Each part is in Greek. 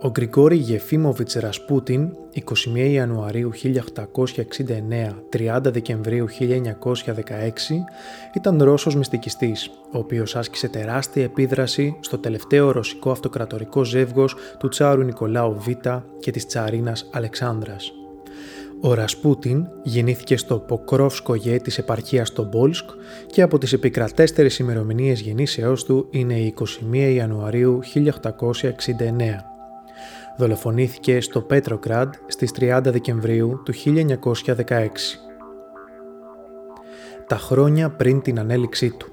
Ο Γκριγκόρη Γεφίμοβιτς Ρασπούτιν, 21 Ιανουαρίου 1869, 30 Δεκεμβρίου 1916, ήταν Ρώσος μυστικιστής, ο οποίος άσκησε τεράστια επίδραση στο τελευταίο ρωσικό αυτοκρατορικό ζεύγος του Τσάρου Νικολάου Β και της Τσαρίνας Αλεξάνδρας. Ο Ρασπούτιν γεννήθηκε στο Ποκρόφσκογε της επαρχίας των Μπόλσκ και από τις επικρατέστερες ημερομηνίες γεννήσεώς του είναι η 21 Ιανουαρίου 1869 δολοφονήθηκε στο Πέτροκραντ στις 30 Δεκεμβρίου του 1916. Τα χρόνια πριν την ανέλυξή του.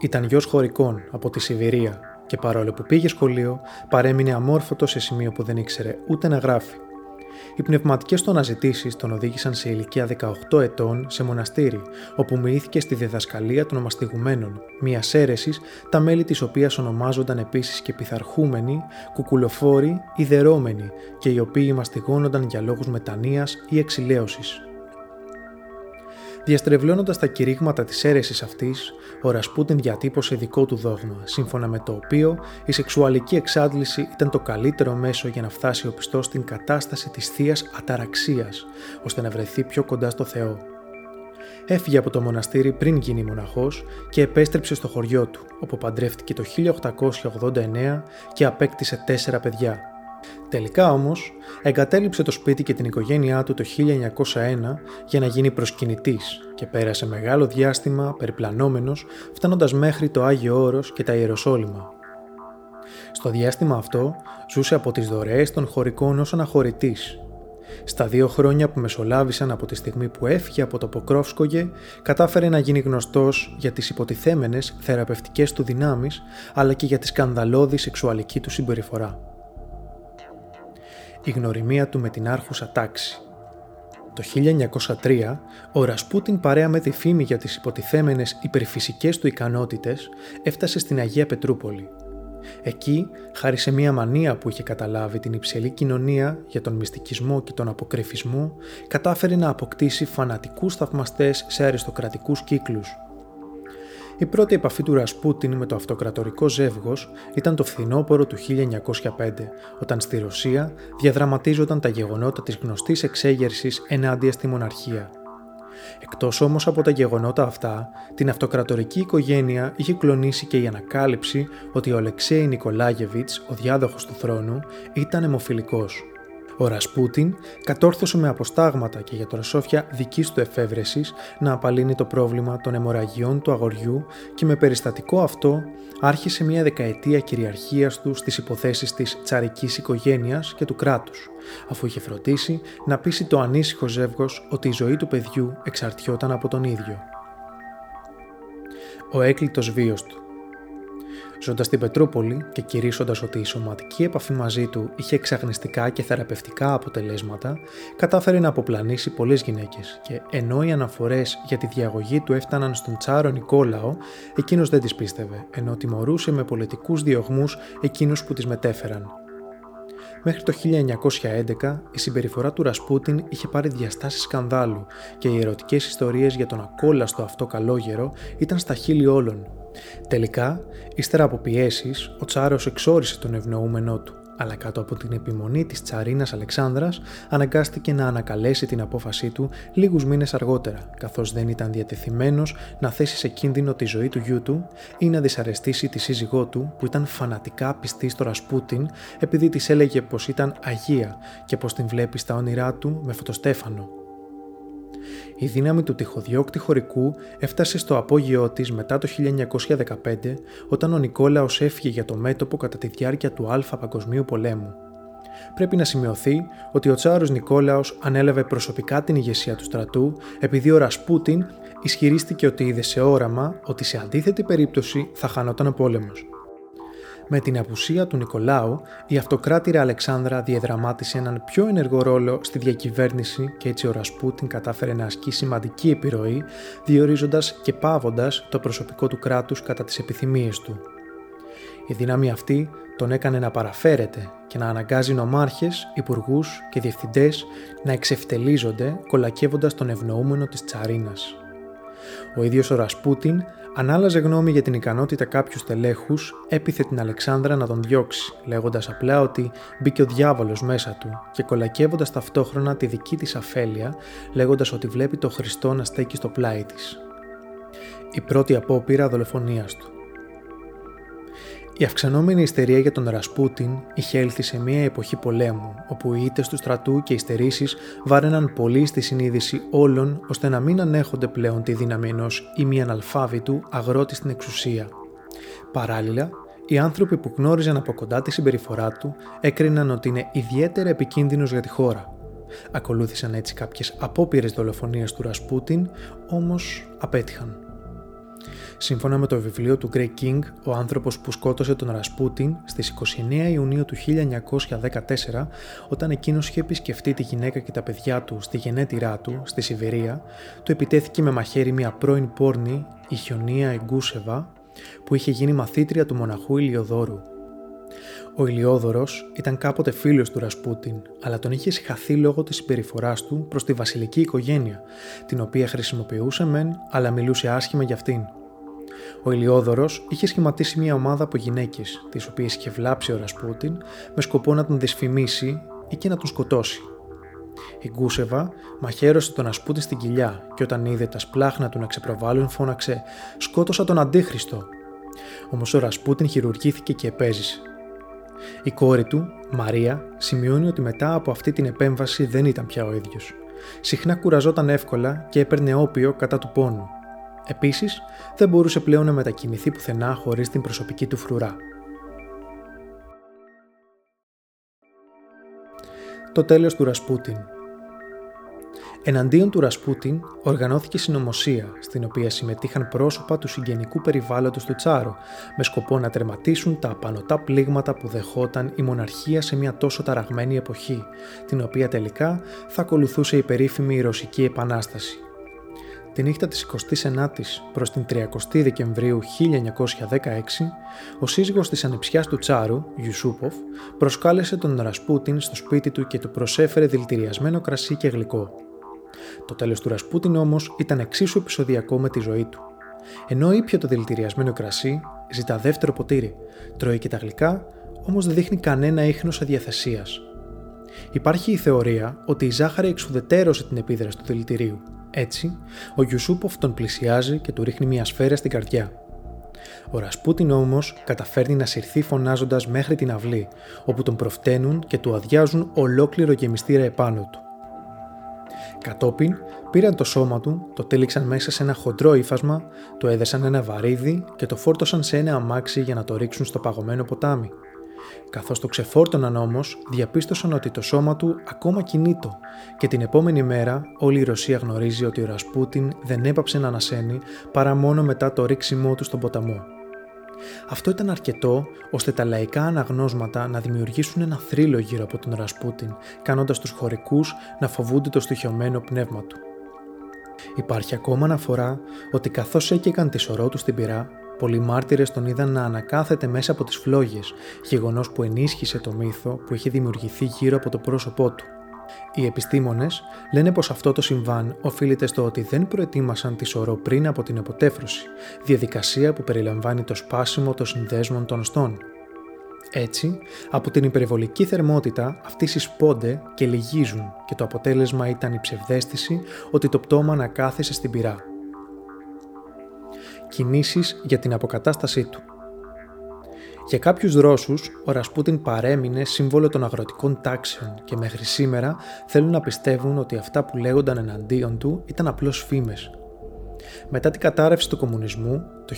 Ήταν γιος χωρικών από τη Σιβηρία και παρόλο που πήγε σχολείο παρέμεινε αμόρφωτος σε σημείο που δεν ήξερε ούτε να γράφει οι πνευματικές του αναζητήσεις τον οδήγησαν σε ηλικία 18 ετών σε μοναστήρι, όπου μοιήθηκε στη διδασκαλία των ομαστιγουμένων, μια αίρεσης, τα μέλη της οποίας ονομάζονταν επίσης και πειθαρχούμενοι, κουκουλοφόροι ή δερόμενοι, και οι οποίοι μαστιγώνονταν για λόγους μετανία ή εξηλαίωσης. Διαστρεβλώνοντας τα κηρύγματα της αίρεσης αυτής, ο Ρασπούτιν διατύπωσε δικό του δόγμα, σύμφωνα με το οποίο η σεξουαλική εξάντληση ήταν το καλύτερο μέσο για να φτάσει ο πιστό στην κατάσταση της θεία αταραξίας, ώστε να βρεθεί πιο κοντά στο Θεό. Έφυγε από το μοναστήρι πριν γίνει μοναχός και επέστρεψε στο χωριό του, όπου παντρεύτηκε το 1889 και απέκτησε τέσσερα παιδιά, Τελικά όμως, εγκατέλειψε το σπίτι και την οικογένειά του το 1901 για να γίνει προσκυνητής και πέρασε μεγάλο διάστημα περιπλανόμενος φτάνοντας μέχρι το Άγιο Όρος και τα Ιεροσόλυμα. Στο διάστημα αυτό ζούσε από τις δωρεές των χωρικών ως αναχωρητής. Στα δύο χρόνια που μεσολάβησαν από τη στιγμή που έφυγε από το Ποκρόφσκογε, κατάφερε να γίνει γνωστός για τις υποτιθέμενες θεραπευτικές του δυνάμεις, αλλά και για τη σκανδαλώδη σεξουαλική του συμπεριφορά η γνωριμία του με την άρχουσα τάξη. Το 1903, ο Ρασπούτιν παρέα με τη φήμη για τις υποτιθέμενες υπερφυσικές του ικανότητες έφτασε στην Αγία Πετρούπολη. Εκεί, χάρη σε μια μανία που είχε καταλάβει την υψηλή κοινωνία για τον μυστικισμό και τον αποκρεφισμό, κατάφερε να αποκτήσει φανατικούς θαυμαστές σε αριστοκρατικούς κύκλους η πρώτη επαφή του Ρασπούτιν με το αυτοκρατορικό ζεύγος ήταν το φθινόπωρο του 1905, όταν στη Ρωσία διαδραματίζονταν τα γεγονότα της γνωστής εξέγερσης ενάντια στη μοναρχία. Εκτός όμως από τα γεγονότα αυτά, την αυτοκρατορική οικογένεια είχε κλονίσει και η ανακάλυψη ότι ο Αλεξέη Νικολάγεβιτς, ο διάδοχος του θρόνου, ήταν αιμοφιλικός. Ο Ρασπούτιν κατόρθωσε με αποστάγματα και για τροσόφια δικής του εφεύρεσης να απαλύνει το πρόβλημα των αιμορραγιών του αγοριού και με περιστατικό αυτό άρχισε μια δεκαετία κυριαρχίας του στις υποθέσεις της τσαρικής οικογένειας και του κράτους, αφού είχε φροντίσει να πείσει το ανήσυχο ζεύγος ότι η ζωή του παιδιού εξαρτιόταν από τον ίδιο. Ο έκλειτος βίος του Ζώντας στην Πετρούπολη και κηρύσσοντας ότι η σωματική επαφή μαζί του είχε εξαγνιστικά και θεραπευτικά αποτελέσματα, κατάφερε να αποπλανήσει πολλές γυναίκες και ενώ οι αναφορές για τη διαγωγή του έφταναν στον Τσάρο Νικόλαο, εκείνος δεν τις πίστευε, ενώ τιμωρούσε με πολιτικούς διωγμούς εκείνους που τις μετέφεραν. Μέχρι το 1911 η συμπεριφορά του Ρασπούτιν είχε πάρει διαστάσεις σκανδάλου και οι ερωτικές ιστορίες για τον ακόλαστο αυτό καλόγερο ήταν στα χείλη όλων, Τελικά, ύστερα από πιέσεις, ο Τσάρος εξόρισε τον ευνοούμενό του, αλλά κάτω από την επιμονή της τσαρίνας Αλεξάνδρας αναγκάστηκε να ανακαλέσει την απόφασή του λίγους μήνες αργότερα, καθώς δεν ήταν διατεθειμένος να θέσει σε κίνδυνο τη ζωή του γιού του ή να δυσαρεστήσει τη σύζυγό του που ήταν φανατικά πιστή στο Ρασπούτιν επειδή της έλεγε πως ήταν αγία και πως την βλέπει στα όνειρά του με φωτοστέφανο η δύναμη του τυχοδιώκτη χωρικού έφτασε στο απόγειό της μετά το 1915 όταν ο Νικόλαος έφυγε για το μέτωπο κατά τη διάρκεια του Α Παγκοσμίου Πολέμου. Πρέπει να σημειωθεί ότι ο Τσάρος Νικόλαος ανέλαβε προσωπικά την ηγεσία του στρατού επειδή ο Ρασπούτιν ισχυρίστηκε ότι είδε σε όραμα ότι σε αντίθετη περίπτωση θα χανόταν ο πόλεμος. Με την απουσία του Νικολάου, η αυτοκράτηρα Αλεξάνδρα διαδραμάτισε έναν πιο ενεργό ρόλο στη διακυβέρνηση και έτσι ο Ρασπούτιν κατάφερε να ασκεί σημαντική επιρροή, διορίζοντας και πάβοντας το προσωπικό του κράτους κατά τις επιθυμίες του. Η δύναμη αυτή τον έκανε να παραφέρεται και να αναγκάζει νομάρχες, υπουργούς και διευθυντές να εξευτελίζονται κολακεύοντας τον ευνοούμενο της τσαρίνας. Ο ίδιος ο Ρασπούτιν Αν άλλαζε γνώμη για την ικανότητα κάποιους τελέχους, έπιθε την Αλεξάνδρα να τον διώξει, λέγοντας απλά ότι μπήκε ο διάβολος μέσα του και κολακεύοντας ταυτόχρονα τη δική της αφέλεια, λέγοντας ότι βλέπει το Χριστό να στέκει στο πλάι της. Η πρώτη απόπειρα δολοφονίας του. Η αυξανόμενη ιστερία για τον Ρασπούτιν είχε έλθει σε μια εποχή πολέμου, όπου οι ήττες του στρατού και οι στερήσεις βάραιναν πολύ στη συνείδηση όλων ώστε να μην ανέχονται πλέον τη δύναμη ενός ημιαναλφάβητου αγρότη στην εξουσία. Παράλληλα, οι άνθρωποι που γνώριζαν από κοντά τη συμπεριφορά του έκριναν ότι είναι ιδιαίτερα επικίνδυνος για τη χώρα. Ακολούθησαν έτσι κάποιες απόπειρες δολοφονία του Ρασπούτιν, όμως απέτυχαν. Σύμφωνα με το βιβλίο του Grey King, ο άνθρωπος που σκότωσε τον Ρασπούτιν στις 29 Ιουνίου του 1914, όταν εκείνος είχε επισκεφτεί τη γυναίκα και τα παιδιά του στη γενέτειρά του, στη Σιβηρία, του επιτέθηκε με μαχαίρι μια πρώην πόρνη, η Χιονία Εγκούσεβα, που είχε γίνει μαθήτρια του μοναχού Ηλιοδόρου. Ο Ηλιόδωρος ήταν κάποτε φίλος του Ρασπούτιν, αλλά τον είχε συγχαθεί λόγω της συμπεριφοράς του προς τη βασιλική οικογένεια, την οποία χρησιμοποιούσε μεν, αλλά μιλούσε άσχημα για αυτήν. Ο Ηλιόδωρος είχε σχηματίσει μια ομάδα από γυναίκες, τις οποίες είχε βλάψει ο Ρασπούτιν με σκοπό να τον δυσφημίσει ή και να τον σκοτώσει. Η Γκούσεβα μαχαίρωσε τον Ρασπούτιν στην κοιλιά και όταν είδε τα σπλάχνα του να ξεπροβάλλουν φώναξε «Σκότωσα τον Αντίχριστο». Όμως ο Ρασπούτιν χειρουργήθηκε και επέζησε. Η κόρη του, Μαρία, σημειώνει ότι μετά από αυτή την επέμβαση δεν ήταν πια ο ίδιος. Συχνά κουραζόταν εύκολα και έπαιρνε όπιο κατά του πόνου Επίσης, δεν μπορούσε πλέον να μετακινηθεί πουθενά χωρίς την προσωπική του φρουρά. Το τέλος του Ρασπούτιν Εναντίον του Ρασπούτιν οργανώθηκε συνωμοσία, στην οποία συμμετείχαν πρόσωπα του συγγενικού περιβάλλοντος του Τσάρο, με σκοπό να τερματίσουν τα απανοτά πλήγματα που δεχόταν η μοναρχία σε μια τόσο ταραγμένη εποχή, την οποία τελικά θα ακολουθούσε η περίφημη Ρωσική Επανάσταση. Τη νύχτα της 29ης προς την 30η Δεκεμβρίου 1916, ο σύζυγος της ανεψιάς του Τσάρου, Ιουσούποφ, προσκάλεσε τον Ρασπούτιν στο σπίτι του και του προσέφερε δηλητηριασμένο κρασί και γλυκό. Το τέλος του Ρασπούτιν όμως ήταν εξίσου επεισοδιακό με τη ζωή του. Ενώ ήπια το δηλητηριασμένο κρασί, ζητά δεύτερο ποτήρι, τρώει και τα γλυκά, όμως δεν δείχνει κανένα ίχνος αδιαθεσίας. Υπάρχει η θεωρία ότι η ζάχαρη εξουδετέρωσε την επίδραση του δηλητηρίου έτσι, ο Γιουσούποφ τον πλησιάζει και του ρίχνει μια σφαίρα στην καρδιά. Ο Ρασπούτιν όμως καταφέρνει να συρθεί φωνάζοντας μέχρι την αυλή, όπου τον προφταίνουν και του αδειάζουν ολόκληρο γεμιστήρα επάνω του. Κατόπιν πήραν το σώμα του, το τέληξαν μέσα σε ένα χοντρό ύφασμα, το έδεσαν ένα βαρύδι και το φόρτωσαν σε ένα αμάξι για να το ρίξουν στο παγωμένο ποτάμι. Καθώς το ξεφόρτωναν όμως, διαπίστωσαν ότι το σώμα του ακόμα κινείτο και την επόμενη μέρα όλη η Ρωσία γνωρίζει ότι ο Ρασπούτιν δεν έπαψε να ανασένει παρά μόνο μετά το ρίξιμό του στον ποταμό. Αυτό ήταν αρκετό ώστε τα λαϊκά αναγνώσματα να δημιουργήσουν ένα θρύλο γύρω από τον Ρασπούτιν, κάνοντας τους χωρικούς να φοβούνται το στοιχειωμένο πνεύμα του. Υπάρχει ακόμα αναφορά ότι καθώς έκαιγαν τη σωρό τους στην πυρά, Πολλοί μάρτυρες τον είδαν να ανακάθεται μέσα από τις φλόγες, γεγονός που ενίσχυσε το μύθο που είχε δημιουργηθεί γύρω από το πρόσωπό του. Οι επιστήμονες λένε πως αυτό το συμβάν οφείλεται στο ότι δεν προετοίμασαν τη σωρό πριν από την αποτέφρωση, διαδικασία που περιλαμβάνει το σπάσιμο των συνδέσμων των στών. Έτσι, από την υπερβολική θερμότητα αυτοί συσπώνται και λυγίζουν και το αποτέλεσμα ήταν η ψευδέστηση ότι το πτώμα ανακάθισε στην πυρά κινήσεις για την αποκατάστασή του. Για κάποιους Ρώσους, ο Ρασπούτιν παρέμεινε σύμβολο των αγροτικών τάξεων και μέχρι σήμερα θέλουν να πιστεύουν ότι αυτά που λέγονταν εναντίον του ήταν απλώς φήμες. Μετά την κατάρρευση του κομμουνισμού, το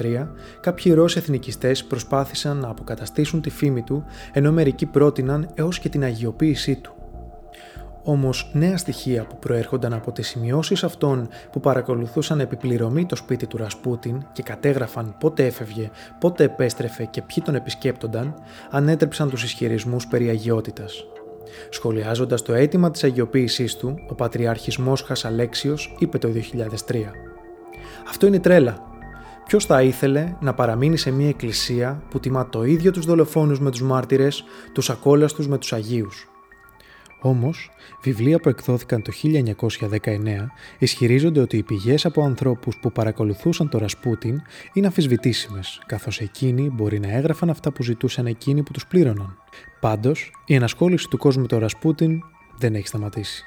1993, κάποιοι Ρώσοι εθνικιστές προσπάθησαν να αποκαταστήσουν τη φήμη του, ενώ μερικοί πρότειναν έως και την αγιοποίησή του. Όμως, νέα στοιχεία που προέρχονταν από τις σημειώσεις αυτών που παρακολουθούσαν επιπληρωμή το σπίτι του Ρασπούτιν και κατέγραφαν πότε έφευγε, πότε επέστρεφε και ποιοι τον επισκέπτονταν, ανέτρεψαν τους ισχυρισμούς περί αγιότητας. Σχολιάζοντας το αίτημα της αγιοποίησής του, ο Πατριάρχη Μόσχα Αλέξιος είπε το 2003. Αυτό είναι τρέλα. Ποιος θα ήθελε να παραμείνει σε μια εκκλησία που τιμά το ίδιο τους δολοφόνους με τους μάρτυρες, τους ακόλαστους με τους Αγίους. Όμως, βιβλία που εκδόθηκαν το 1919 ισχυρίζονται ότι οι πηγές από ανθρώπους που παρακολουθούσαν το Ρασπούτιν είναι αμφισβητήσιμε, καθώς εκείνοι μπορεί να έγραφαν αυτά που ζητούσαν εκείνοι που τους πλήρωναν. Πάντως, η ενασχόληση του κόσμου με το Ρασπούτιν δεν έχει σταματήσει.